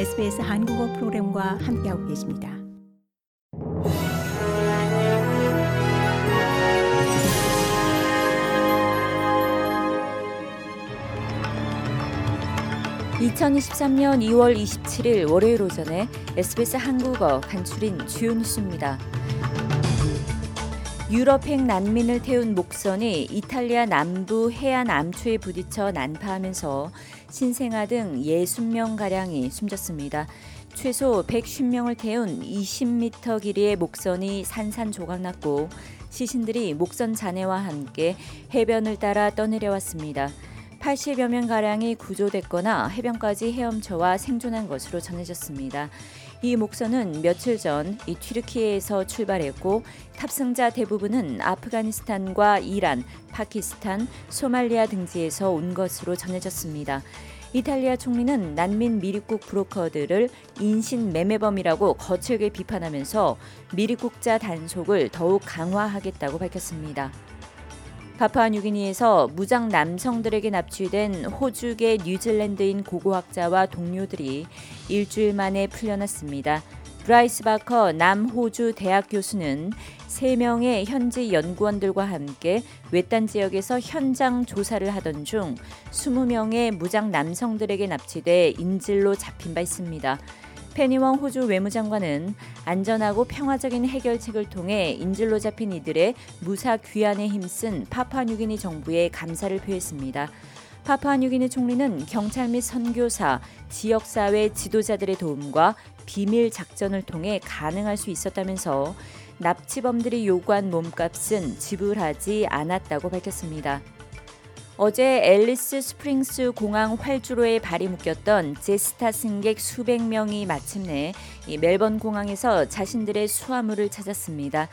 SBS 한국어 프로그램과 함께하고 계십니다. (2023년 2월 27일) 월요일 오전에 SBS 한국어 간추린 주요 뉴스입니다. 유럽행 난민을 태운 목선이 이탈리아 남부 해안 암초에 부딪혀 난파하면서 신생아 등 60명 가량이 숨졌습니다. 최소 110명을 태운 20m 길이의 목선이 산산조각났고 시신들이 목선 잔해와 함께 해변을 따라 떠내려왔습니다. 80여 명 가량이 구조됐거나 해변까지 헤엄쳐와 생존한 것으로 전해졌습니다. 이 목선은 며칠 전 이 튀르키예에서 출발했고 탑승자 대부분은 아프가니스탄과 이란, 파키스탄, 소말리아 등지에서 온 것으로 전해졌습니다. 이탈리아 총리는 난민 밀입국 브로커들을 인신 매매범이라고 거칠게 비판하면서 밀입국자 단속을 더욱 강화하겠다고 밝혔습니다. 파푸아뉴기니에서 무장 남성들에게 납치된 호주계 뉴질랜드인 고고학자와 동료들이 일주일 만에 풀려났습니다. 브라이스 바커 남호주 대학 교수는 3명의 현지 연구원들과 함께 외딴 지역에서 현장 조사를 하던 중 20명의 무장 남성들에게 납치돼 인질로 잡힌 바 있습니다. 페니웡 호주 외무장관은 안전하고 평화적인 해결책을 통해 인질로 잡힌 이들의 무사 귀환에 힘쓴 파파뉴기니 정부에 감사를 표했습니다. 파파뉴기니 총리는 경찰 및 선교사, 지역사회 지도자들의 도움과 비밀 작전을 통해 가능할 수 있었다면서 납치범들이 요구한 몸값은 지불하지 않았다고 밝혔습니다. 어제 앨리스 스프링스 공항 활주로에 발이 묶였던 Jetstar 승객 수백 명이 마침내 멜번 공항에서 자신들의 수화물을 찾았습니다.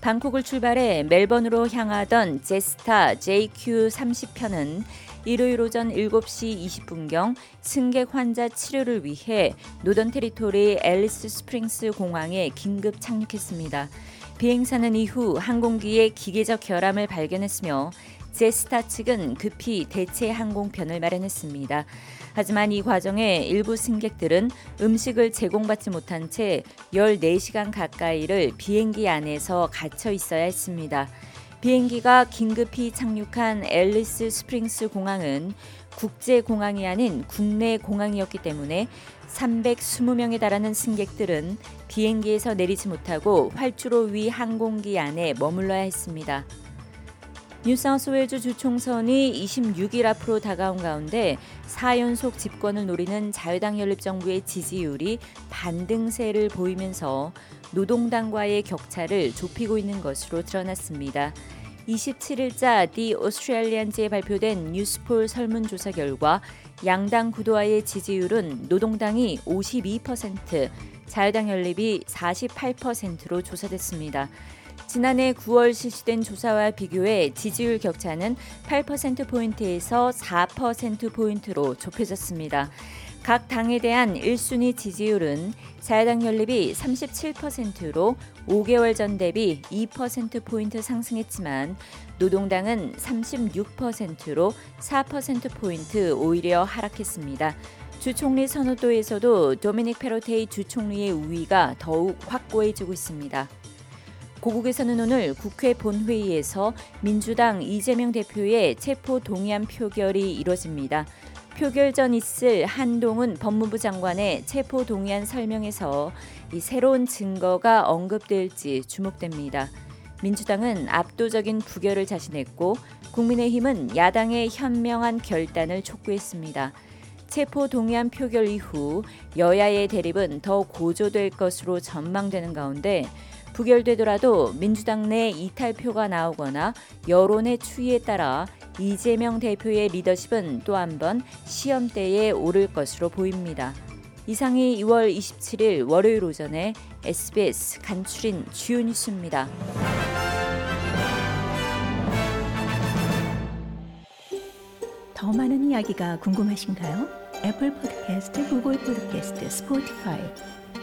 방콕을 출발해 멜번으로 향하던 Jetstar JQ 30편은 일요일 오전 7시 20분경 승객 환자 치료를 위해 노던 테리토리 앨리스 스프링스 공항에 긴급 착륙했습니다. 비행사는 이후 항공기에 기계적 결함을 발견했으며 Jetstar 측은 급히 대체 항공편을 마련했습니다. 하지만 이 과정에 일부 승객들은 음식을 제공받지 못한 채 14시간 가까이를 비행기 안에서 갇혀 있어야 했습니다. 비행기가 긴급히 착륙한 앨리스 스프링스 공항은 국제 공항이 아닌 국내 공항이었기 때문에 320명에 달하는 승객들은 비행기에서 내리지 못하고 활주로 위 항공기 안에 머물러야 했습니다. 뉴사우스웨일즈 주총선이 26일 앞으로 다가온 가운데 4연속 집권을 노리는 자유당 연립정부의 지지율이 반등세를 보이면서 노동당과의 격차를 좁히고 있는 것으로 드러났습니다. 27일자 디 오스트레일리안지에 발표된 뉴스폴 설문조사 결과 양당 구도와의 지지율은 노동당이 52%, 자유당 연립이 48%로 조사됐습니다. 지난해 9월 실시된 조사와 비교해 지지율 격차는 8%포인트에서 4%포인트로 좁혀졌습니다. 각 당에 대한 1순위 지지율은 자유당 연립이 37%로 5개월 전 대비 2%포인트 상승했지만 노동당은 36%로 4%포인트 오히려 하락했습니다. 주총리 선호도에서도 도미닉 페로테이 주총리의 우위가 더욱 확고해지고 있습니다. 고국에서는 오늘 국회 본회의에서 민주당 이재명 대표의 체포 동의안 표결이 이뤄집니다. 표결 전 있을 한동훈 법무부 장관의 체포 동의안 설명에서 이 새로운 증거가 언급될지 주목됩니다. 민주당은 압도적인 부결을 자신했고 국민의힘은 야당의 현명한 결단을 촉구했습니다. 체포 동의안 표결 이후 여야의 대립은 더 고조될 것으로 전망되는 가운데 부결되더라도 민주당 내 이탈표가 나오거나 여론의 추이에 따라 이재명 대표의 리더십은 또 한 번 시험대에 오를 것으로 보입니다. 이상이 2월 27일 월요일 오전에 SBS 간추린 주요 뉴스입니다. 더 많은 이야기가 궁금하신가요? Apple Podcast, Google Podcast, Spotify